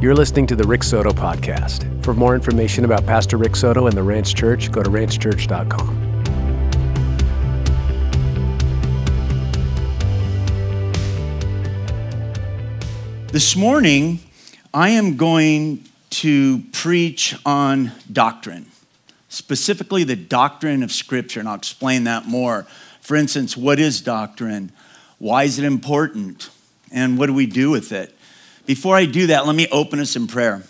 You're listening to the Rick Soto Podcast. For more information about Pastor Rick Soto and the Ranch Church, go to ranchchurch.com. This morning, I am going to preach on doctrine, specifically the doctrine of Scripture, and I'll explain that more. For instance, what is doctrine? Why is it important? And what do we do with it? Before I do that, let me open us in prayer.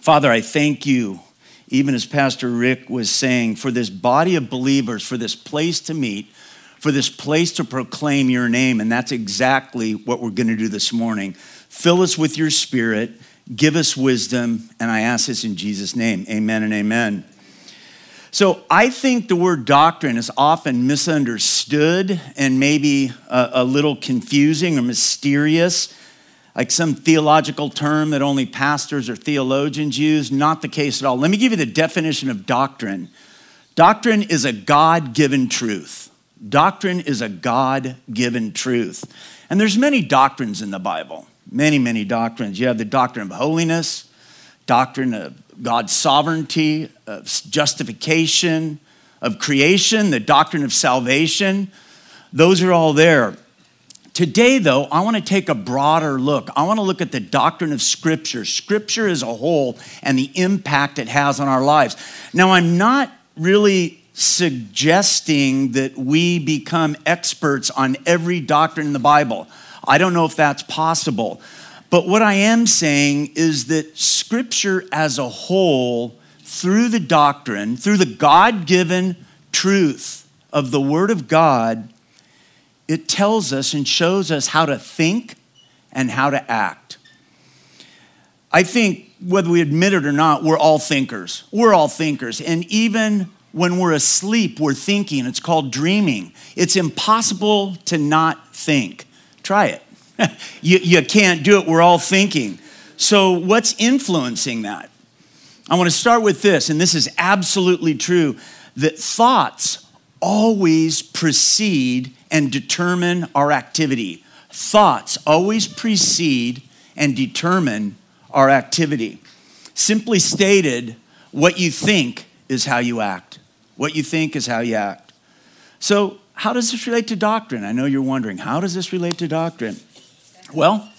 Father, I thank you, even as Pastor Rick was saying, for this body of believers, for this place to meet, for this place to proclaim your name. And that's exactly what we're going to do this morning. Fill us with your spirit, give us wisdom, and I ask this in Jesus' name. Amen and amen. So I think the word doctrine is often misunderstood and maybe a, a, little confusing or mysterious, like some theological term that only pastors or theologians use. Not the case at all. Let me give you the definition of doctrine. Doctrine is a God given truth. Doctrine is a God given truth. And there's many doctrines in the Bible, many, many doctrines. You have the doctrine of holiness, doctrine of God's sovereignty, of justification, of creation, the doctrine of salvation. Those are all there. Today, though, I want to take a broader look. I want to look at the doctrine of Scripture, Scripture as a whole, and the impact it has on our lives. Now, I'm not really suggesting that we become experts on every doctrine in the Bible. I don't know if that's possible. But what I am saying is that Scripture as a whole, through the doctrine, through the God given truth of the Word of God, it tells us and shows us how to think and how to act. I think, whether we admit it or not, we're all thinkers. We're all thinkers. And even when we're asleep, we're thinking. It's called dreaming. It's impossible to not think. Try it. you, you can't do it. We're all thinking. So, what's influencing that? I want to start with this, and this is absolutely true that thoughts always precede and determine our activity. Thoughts always precede and determine our activity. Simply stated, what you think is how you act. What you think is how you act. So, how does this relate to doctrine? I know you're wondering, how does this relate to doctrine? Well,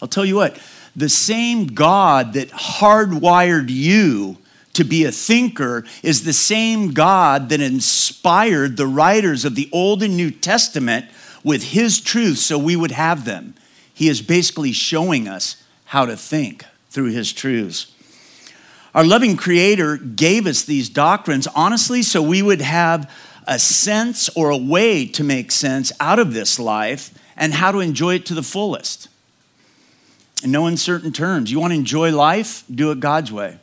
I'll tell you what, the same God that hardwired you to be a thinker is the same God that inspired the writers of the Old and New Testament with his truths so we would have them. He is basically showing us how to think through his truths. Our loving Creator gave us these doctrines, honestly, so we would have a sense or a way to make sense out of this life and how to enjoy it to the fullest. In no uncertain terms. You want to enjoy life? Do it God's way.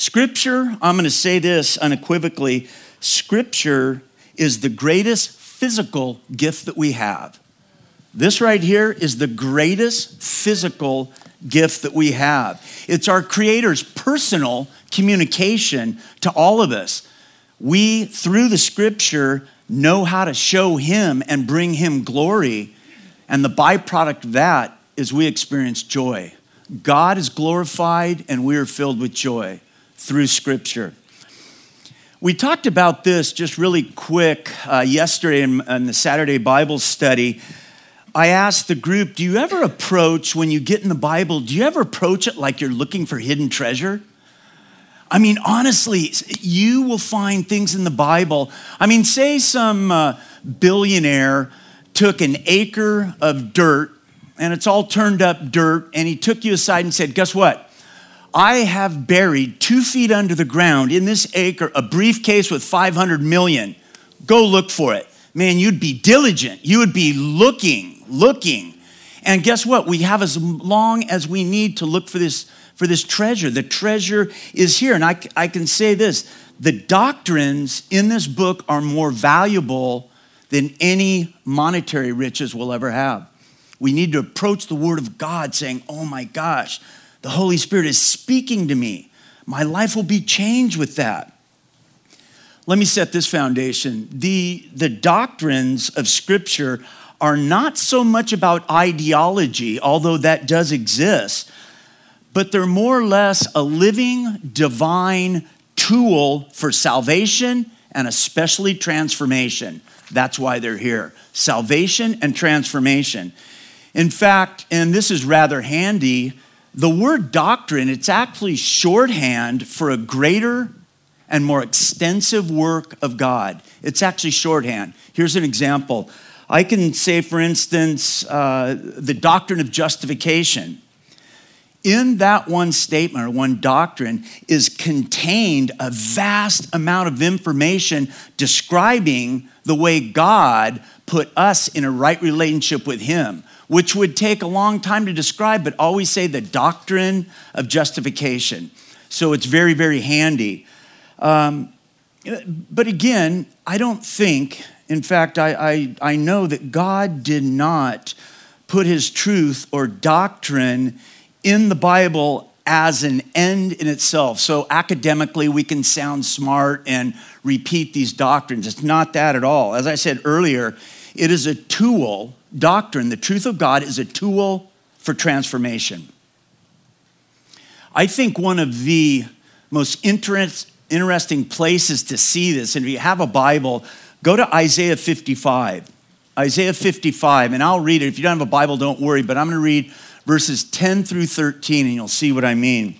Scripture, I'm going to say this unequivocally Scripture is the greatest physical gift that we have. This right here is the greatest physical gift that we have. It's our Creator's personal communication to all of us. We, through the Scripture, know how to show Him and bring Him glory. And the byproduct of that is we experience joy. God is glorified and we are filled with joy through Scripture. We talked about this just really quick uh, yesterday in, in the Saturday Bible study. I asked the group, Do you ever approach, when you get in the Bible, do you ever approach it like you're looking for hidden treasure? I mean, honestly, you will find things in the Bible. I mean, say some uh, billionaire took an acre of dirt and it's all turned up dirt, and he took you aside and said, Guess what? I have buried two feet under the ground in this acre a briefcase with 500 million. Go look for it. Man, you'd be diligent. You would be looking, looking. And guess what? We have as long as we need to look for this for this treasure. The treasure is here. And I, I can say this the doctrines in this book are more valuable than any monetary riches we'll ever have. We need to approach the Word of God saying, Oh my gosh, the Holy Spirit is speaking to me. My life will be changed with that. Let me set this foundation. The, the doctrines of Scripture are not so much about ideology, although that does exist, but they're more or less a living divine tool for salvation and especially transformation. That's why they're here salvation and transformation. In fact, and this is rather handy, the word doctrine, it's actually shorthand for a greater and more extensive work of God. It's actually shorthand. Here's an example. I can say, for instance, uh, the doctrine of justification. In that one statement or one doctrine is contained a vast amount of information describing the way God put us in a right relationship with Him, which would take a long time to describe, but always say the doctrine of justification. So it's very, very handy. Um, but again, I don't think, in fact, I, I, I know that God did not put his truth or doctrine in the Bible as an end in itself. So academically, we can sound smart and repeat these doctrines. It's not that at all. As I said earlier, it is a tool, doctrine, the truth of God is a tool for transformation. I think one of the most interest, interesting places to see this. And if you have a Bible, go to Isaiah 55. Isaiah 55, and I'll read it. If you don't have a Bible, don't worry, but I'm going to read verses 10 through 13, and you'll see what I mean.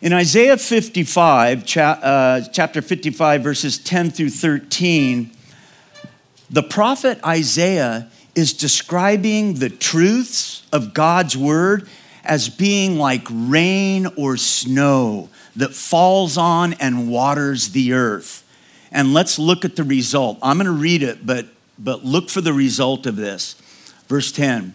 In Isaiah 55, uh, chapter 55, verses 10 through 13, the prophet Isaiah is describing the truths of God's word as being like rain or snow that falls on and waters the earth. And let's look at the result. I'm going to read it, but, but look for the result of this. Verse 10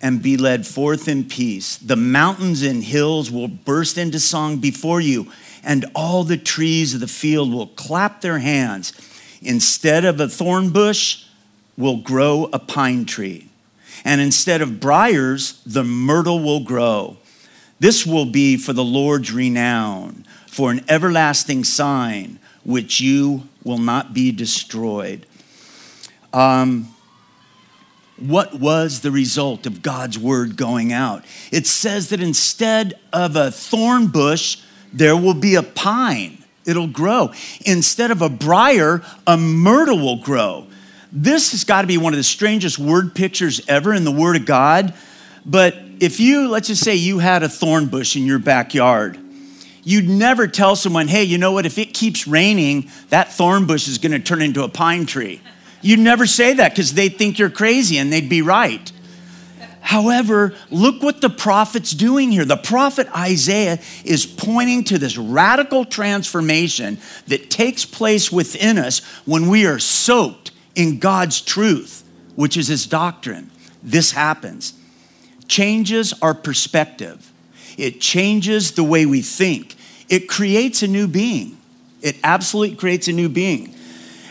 and be led forth in peace. The mountains and hills will burst into song before you, and all the trees of the field will clap their hands. Instead of a thorn bush, will grow a pine tree. And instead of briars, the myrtle will grow. This will be for the Lord's renown, for an everlasting sign which you will not be destroyed. Um, what was the result of God's word going out? It says that instead of a thorn bush, there will be a pine. It'll grow. Instead of a briar, a myrtle will grow. This has got to be one of the strangest word pictures ever in the Word of God. But if you, let's just say you had a thorn bush in your backyard, you'd never tell someone, hey, you know what, if it keeps raining, that thorn bush is going to turn into a pine tree. You'd never say that because they'd think you're crazy and they'd be right. However, look what the prophet's doing here. The prophet Isaiah is pointing to this radical transformation that takes place within us when we are soaked in God's truth, which is his doctrine. This happens changes our perspective, it changes the way we think, it creates a new being. It absolutely creates a new being.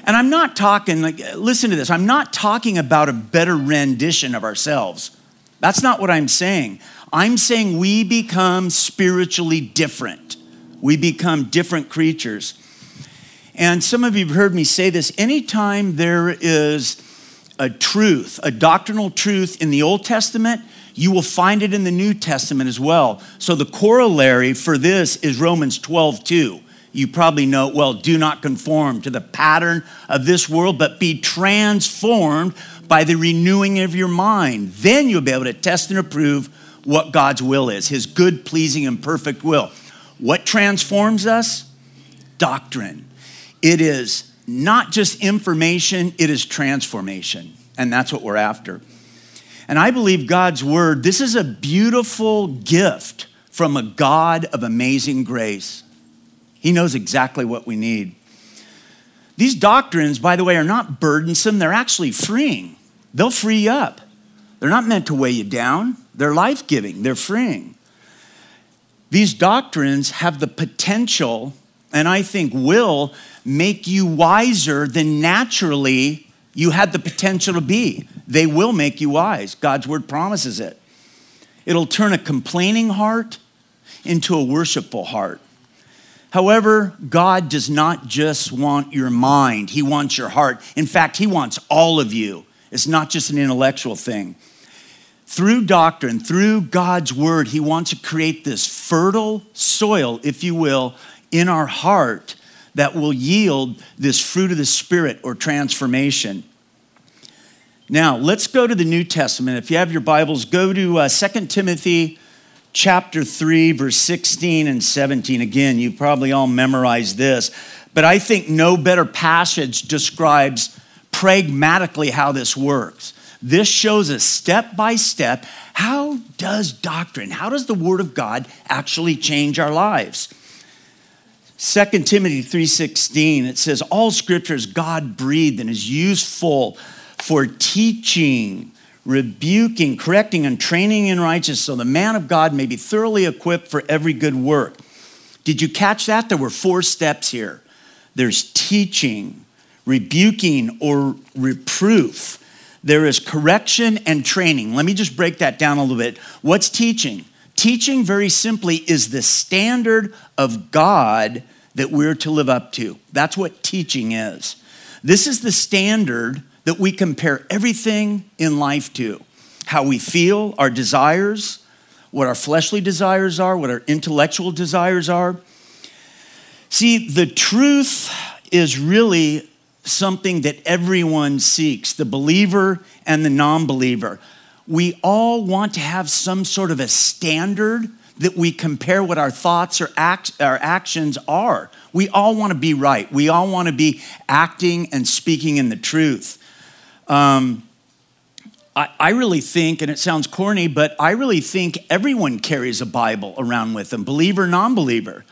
And I'm not talking, like, listen to this, I'm not talking about a better rendition of ourselves. That's not what I'm saying. I'm saying we become spiritually different. We become different creatures. And some of you have heard me say this anytime there is a truth, a doctrinal truth in the Old Testament, you will find it in the New Testament as well. So the corollary for this is Romans 12, 2. You probably know, well, do not conform to the pattern of this world, but be transformed by the renewing of your mind. Then you'll be able to test and approve what God's will is, his good, pleasing, and perfect will. What transforms us? Doctrine. It is not just information, it is transformation. And that's what we're after. And I believe God's word, this is a beautiful gift from a God of amazing grace. He knows exactly what we need. These doctrines, by the way, are not burdensome, they're actually freeing. They'll free you up. They're not meant to weigh you down, they're life giving, they're freeing. These doctrines have the potential, and I think will, make you wiser than naturally you had the potential to be. They will make you wise. God's word promises it. It'll turn a complaining heart into a worshipful heart. However, God does not just want your mind, He wants your heart. In fact, He wants all of you. It's not just an intellectual thing. Through doctrine, through God's word, He wants to create this fertile soil, if you will, in our heart that will yield this fruit of the Spirit or transformation. Now, let's go to the New Testament. If you have your Bibles, go to uh, 2 Timothy chapter 3, verse 16 and 17. Again, you probably all memorized this, but I think no better passage describes pragmatically how this works. This shows us step by step how does doctrine, how does the word of God actually change our lives? 2 Timothy 3:16 it says all scripture is God breathed and is useful for teaching, rebuking, correcting, and training in righteousness, so the man of God may be thoroughly equipped for every good work. Did you catch that? There were four steps here there's teaching, rebuking, or reproof. There is correction and training. Let me just break that down a little bit. What's teaching? Teaching, very simply, is the standard of God that we're to live up to. That's what teaching is. This is the standard that we compare everything in life to how we feel, our desires, what our fleshly desires are, what our intellectual desires are. See, the truth is really something that everyone seeks the believer and the non believer. We all want to have some sort of a standard that we compare what our thoughts or act, our actions are. We all want to be right. We all want to be acting and speaking in the truth. Um, I, really think, and it sounds corny, but I really think everyone carries a Bible around with them, believer, or non believer.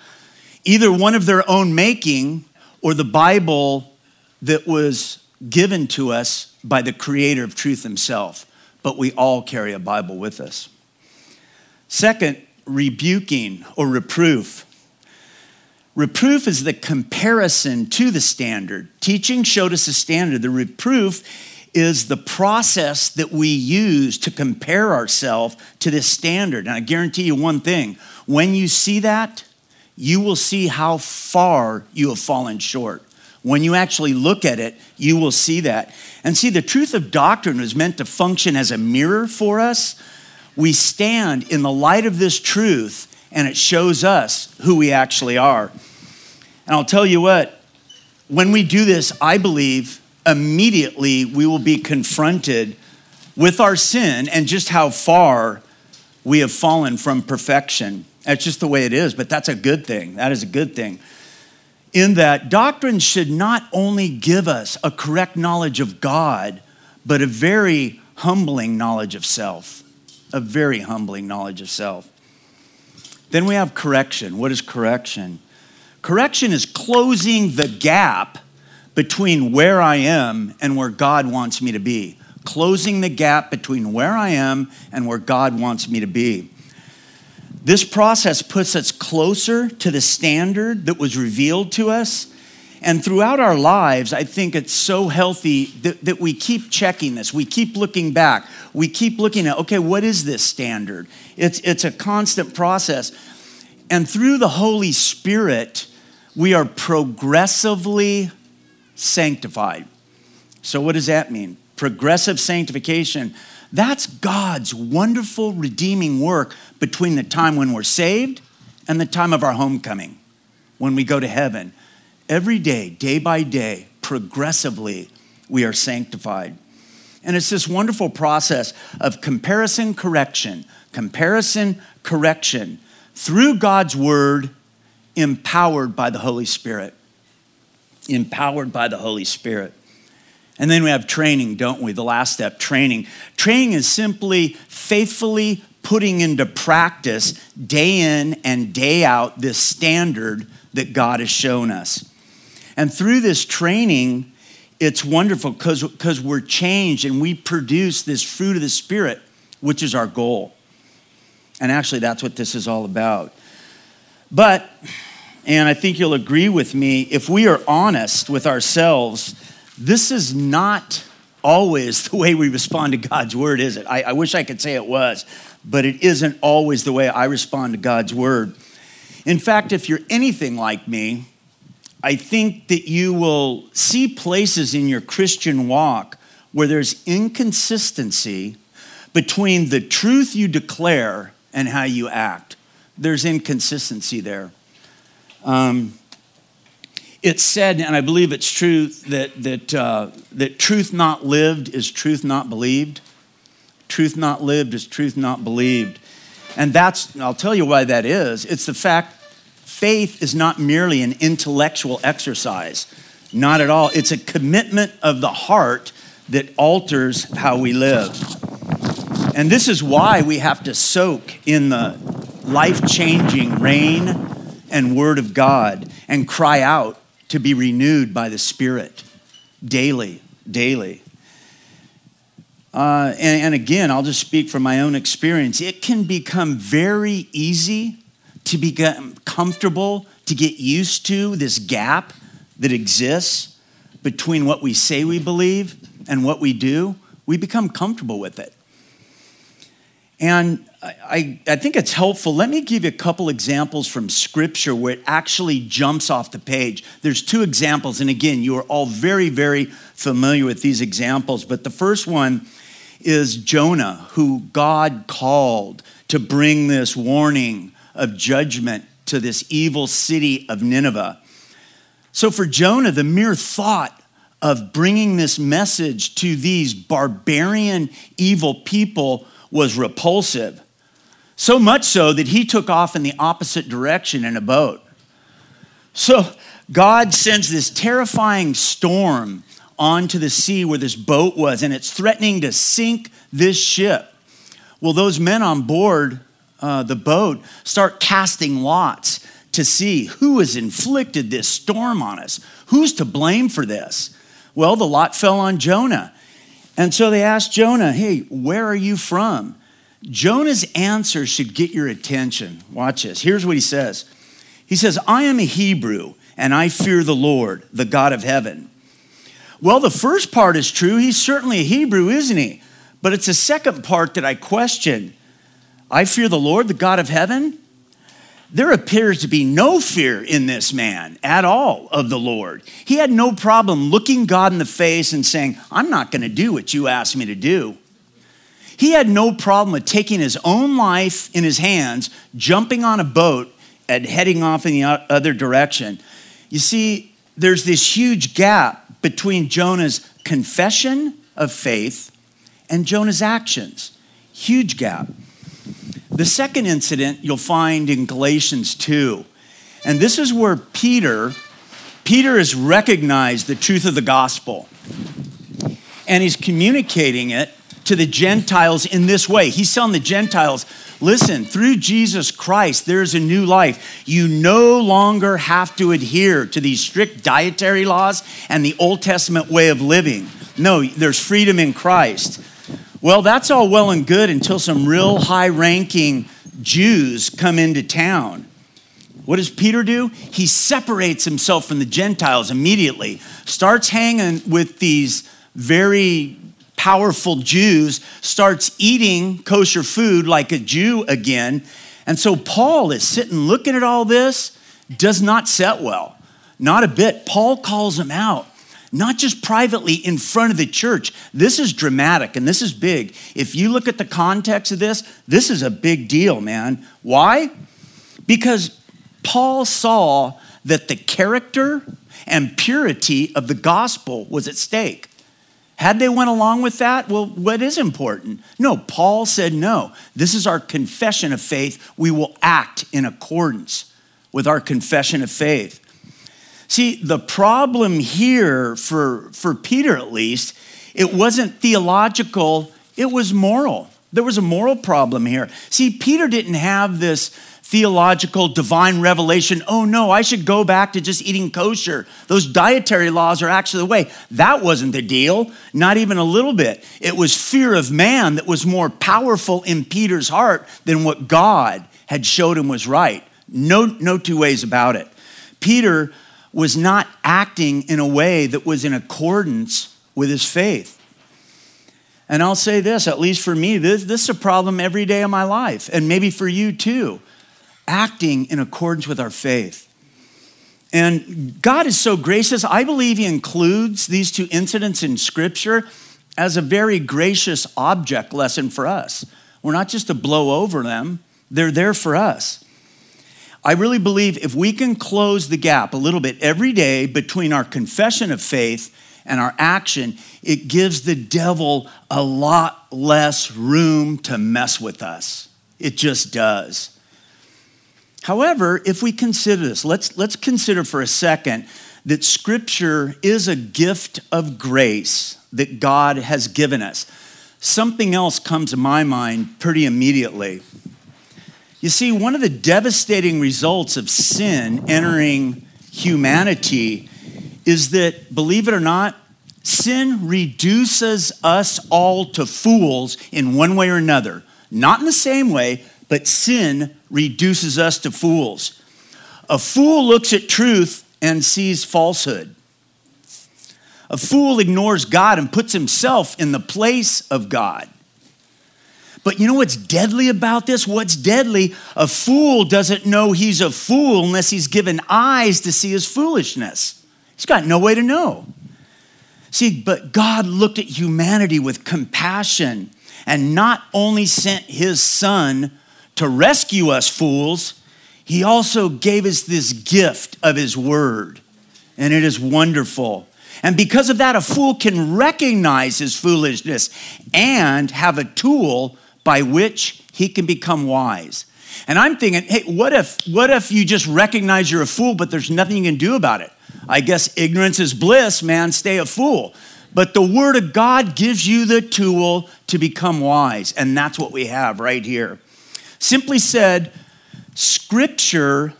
Either one of their own making or the Bible that was given to us by the creator of truth himself. But we all carry a Bible with us. Second, rebuking or reproof. Reproof is the comparison to the standard. Teaching showed us a standard. The reproof is the process that we use to compare ourselves to this standard. And I guarantee you one thing when you see that, you will see how far you have fallen short. When you actually look at it, you will see that. And see, the truth of doctrine was meant to function as a mirror for us. We stand in the light of this truth, and it shows us who we actually are. And I'll tell you what, when we do this, I believe immediately we will be confronted with our sin and just how far we have fallen from perfection. That's just the way it is, but that's a good thing. That is a good thing. In that, doctrine should not only give us a correct knowledge of God, but a very humbling knowledge of self. A very humbling knowledge of self. Then we have correction. What is correction? Correction is closing the gap between where I am and where God wants me to be, closing the gap between where I am and where God wants me to be. This process puts us closer to the standard that was revealed to us. And throughout our lives, I think it's so healthy that, that, we keep checking this. We keep looking back. We keep looking at, okay, what is this standard? It's, it's a constant process. And through the Holy Spirit, we are progressively sanctified. So, what does that mean? Progressive sanctification. That's God's wonderful redeeming work between the time when we're saved and the time of our homecoming, when we go to heaven. Every day, day by day, progressively, we are sanctified. And it's this wonderful process of comparison correction, comparison correction through God's word, empowered by the Holy Spirit empowered by the Holy Spirit. And then we have training, don't we? The last step, training. Training is simply faithfully putting into practice day in and day out this standard that God has shown us. And through this training, it's wonderful because we're changed and we produce this fruit of the Spirit, which is our goal. And actually, that's what this is all about. But, and I think you'll agree with me, if we are honest with ourselves, this is not always the way we respond to God's word, is it? I, I wish I could say it was, but it isn't always the way I respond to God's word. In fact, if you're anything like me, I think that you will see places in your Christian walk where there's inconsistency between the truth you declare and how you act. There's inconsistency there. Um, it's said, and I believe it's true, that, that, uh, that truth not lived is truth not believed. Truth not lived is truth not believed. And that's, I'll tell you why that is. It's the fact faith is not merely an intellectual exercise, not at all. It's a commitment of the heart that alters how we live. And this is why we have to soak in the life changing rain and word of God and cry out to be renewed by the Spirit daily, daily. Uh, and, and again, I'll just speak from my own experience. It can become very easy to become comfortable, to get used to this gap that exists between what we say we believe and what we do. We become comfortable with it. And I, I think it's helpful. Let me give you a couple examples from Scripture where it actually jumps off the page. There's two examples, and again, you are all very, very familiar with these examples. But the first one is Jonah, who God called to bring this warning of judgment to this evil city of Nineveh. So for Jonah, the mere thought of bringing this message to these barbarian, evil people was repulsive. So much so that he took off in the opposite direction in a boat. So God sends this terrifying storm onto the sea where this boat was, and it's threatening to sink this ship. Well, those men on board uh, the boat start casting lots to see who has inflicted this storm on us. Who's to blame for this? Well, the lot fell on Jonah. And so they asked Jonah, Hey, where are you from? Jonah's answer should get your attention. Watch this. Here's what he says He says, I am a Hebrew, and I fear the Lord, the God of heaven. Well, the first part is true. He's certainly a Hebrew, isn't he? But it's the second part that I question. I fear the Lord, the God of heaven there appears to be no fear in this man at all of the Lord. He had no problem looking God in the face and saying, I'm not going to do what you asked me to do. He had no problem with taking his own life in his hands, jumping on a boat, and heading off in the other direction. You see, there's this huge gap between Jonah's confession of faith and Jonah's actions. Huge gap. The second incident you'll find in Galatians 2. And this is where Peter, Peter has recognized the truth of the gospel. And he's communicating it to the Gentiles in this way. He's telling the Gentiles, listen, through Jesus Christ, there's a new life. You no longer have to adhere to these strict dietary laws and the Old Testament way of living. No, there's freedom in Christ. Well, that's all well and good until some real high ranking Jews come into town. What does Peter do? He separates himself from the Gentiles immediately, starts hanging with these very powerful Jews, starts eating kosher food like a Jew again. And so Paul is sitting looking at all this, does not set well. Not a bit. Paul calls him out not just privately in front of the church. This is dramatic and this is big. If you look at the context of this, this is a big deal, man. Why? Because Paul saw that the character and purity of the gospel was at stake. Had they went along with that, well, what is important? No, Paul said no. This is our confession of faith. We will act in accordance with our confession of faith. See, the problem here, for, for Peter at least, it wasn't theological, it was moral. There was a moral problem here. See, Peter didn't have this theological divine revelation oh no, I should go back to just eating kosher. Those dietary laws are actually the way. That wasn't the deal, not even a little bit. It was fear of man that was more powerful in Peter's heart than what God had showed him was right. No, no two ways about it. Peter was not acting in a way that was in accordance with his faith. And I'll say this, at least for me, this, this is a problem every day of my life, and maybe for you too. Acting in accordance with our faith. And God is so gracious. I believe He includes these two incidents in Scripture as a very gracious object lesson for us. We're not just to blow over them, they're there for us. I really believe if we can close the gap a little bit every day between our confession of faith and our action, it gives the devil a lot less room to mess with us. It just does. However, if we consider this, let's, let's consider for a second that Scripture is a gift of grace that God has given us. Something else comes to my mind pretty immediately. You see, one of the devastating results of sin entering humanity is that, believe it or not, sin reduces us all to fools in one way or another. Not in the same way, but sin reduces us to fools. A fool looks at truth and sees falsehood. A fool ignores God and puts himself in the place of God. But you know what's deadly about this? What's deadly? A fool doesn't know he's a fool unless he's given eyes to see his foolishness. He's got no way to know. See, but God looked at humanity with compassion and not only sent his son to rescue us fools, he also gave us this gift of his word. And it is wonderful. And because of that, a fool can recognize his foolishness and have a tool by which he can become wise. And I'm thinking, hey, what if, what if you just recognize you're a fool, but there's nothing you can do about it? I guess ignorance is bliss, man, stay a fool. But the Word of God gives you the tool to become wise. And that's what we have right here. Simply said, Scripture,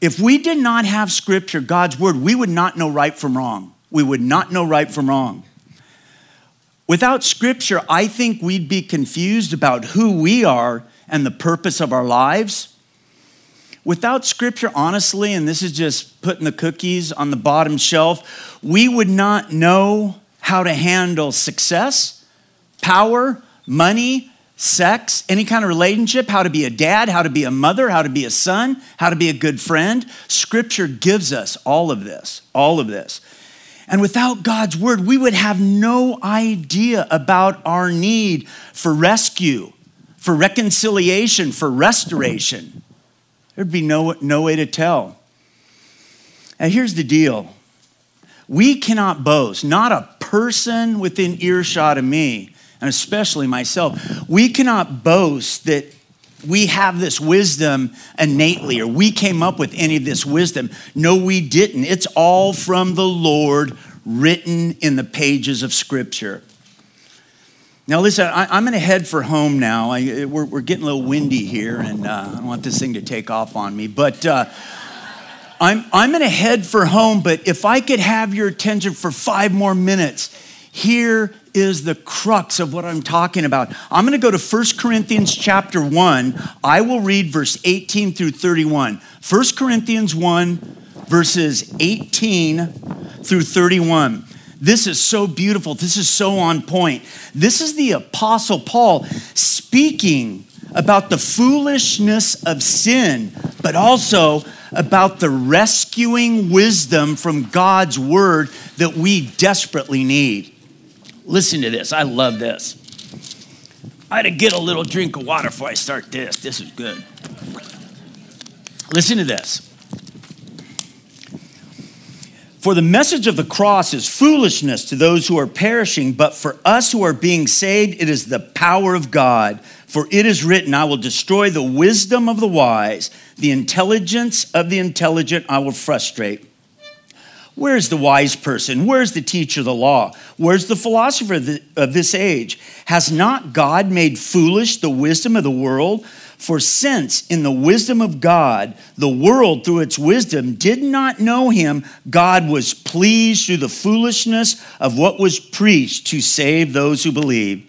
if we did not have Scripture, God's Word, we would not know right from wrong. We would not know right from wrong. Without Scripture, I think we'd be confused about who we are and the purpose of our lives. Without scripture, honestly, and this is just putting the cookies on the bottom shelf, we would not know how to handle success, power, money, sex, any kind of relationship, how to be a dad, how to be a mother, how to be a son, how to be a good friend. Scripture gives us all of this, all of this. And without God's word, we would have no idea about our need for rescue, for reconciliation, for restoration. There'd be no, no way to tell. And here's the deal we cannot boast, not a person within earshot of me, and especially myself, we cannot boast that we have this wisdom innately or we came up with any of this wisdom. No, we didn't. It's all from the Lord written in the pages of Scripture. Now, listen, I, am going to head for home now. I, we're, we're, getting a little windy here, and uh, I don't want this thing to take off on me. But uh, I'm, I'm going to head for home. But if I could have your attention for five more minutes, here is the crux of what I'm talking about. I'm going to go to 1 Corinthians chapter 1. I will read verse 18 through 31. 1 Corinthians 1, verses 18 through 31. This is so beautiful. This is so on point. This is the Apostle Paul speaking about the foolishness of sin, but also about the rescuing wisdom from God's word that we desperately need. Listen to this. I love this. I had to get a little drink of water before I start this. This is good. Listen to this. For the message of the cross is foolishness to those who are perishing, but for us who are being saved, it is the power of God. For it is written, I will destroy the wisdom of the wise, the intelligence of the intelligent I will frustrate. Where's the wise person? Where's the teacher of the law? Where's the philosopher of this age? Has not God made foolish the wisdom of the world? For since in the wisdom of God, the world through its wisdom did not know him, God was pleased through the foolishness of what was preached to save those who believe.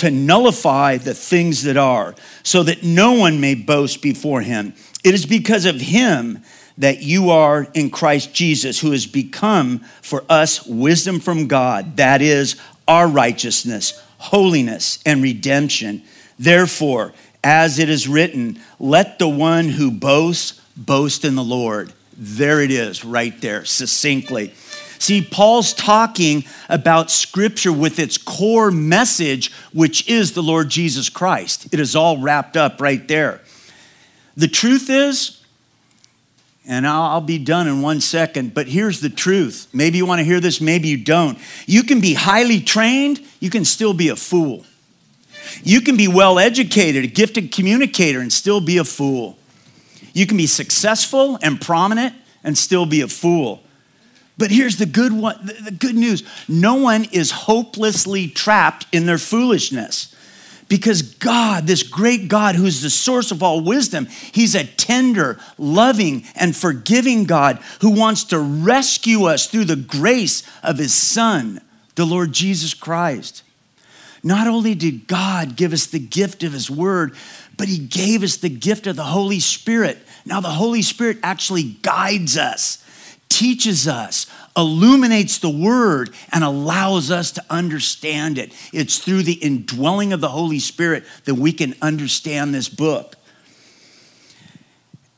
to nullify the things that are, so that no one may boast before him. It is because of him that you are in Christ Jesus, who has become for us wisdom from God, that is, our righteousness holiness, and redemption. Therefore, as it is written, let the one who boasts boast in the Lord. There it is, right there, succinctly. See, Paul's talking about Scripture with its core message, which is the Lord Jesus Christ. It is all wrapped up right there. The truth is, and I'll, be done in one second, but here's the truth. Maybe you want to hear this, maybe you don't. You can be highly trained, you can still be a fool. You can be well educated, a gifted communicator, and still be a fool. You can be successful and prominent and still be a fool. But here's the good one, the good news. No one is hopelessly trapped in their foolishness. Because God, this great God who's the source of all wisdom, He's a tender, loving, and forgiving God who wants to rescue us through the grace of His Son, the Lord Jesus Christ. Not only did God give us the gift of His Word, but He gave us the gift of the Holy Spirit. Now, the Holy Spirit actually guides us teaches us, illuminates the word, and allows us to understand it. It's through the indwelling of the Holy Spirit that we can understand this book.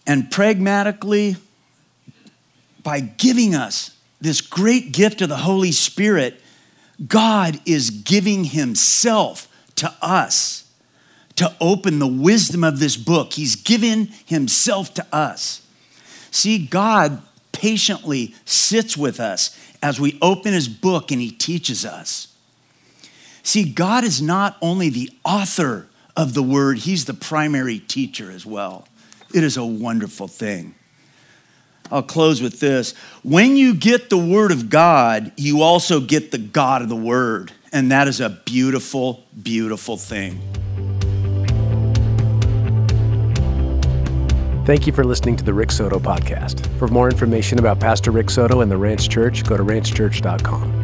And pragmatically, by giving us this great gift of the Holy Spirit, God is giving Himself to us to open the wisdom of this book. He's given Himself to us. See, God patiently sits with us as we open his book and he teaches us. See, God is not only the author of the word, he's the primary teacher as well. It is a wonderful thing. I'll close with this. When you get the word of God, you also get the God of the word. And that is a beautiful, beautiful thing. Thank you for listening to the Rick Soto podcast. For more information about Pastor Rick Soto and the Ranch Church, go to ranchchurch.com.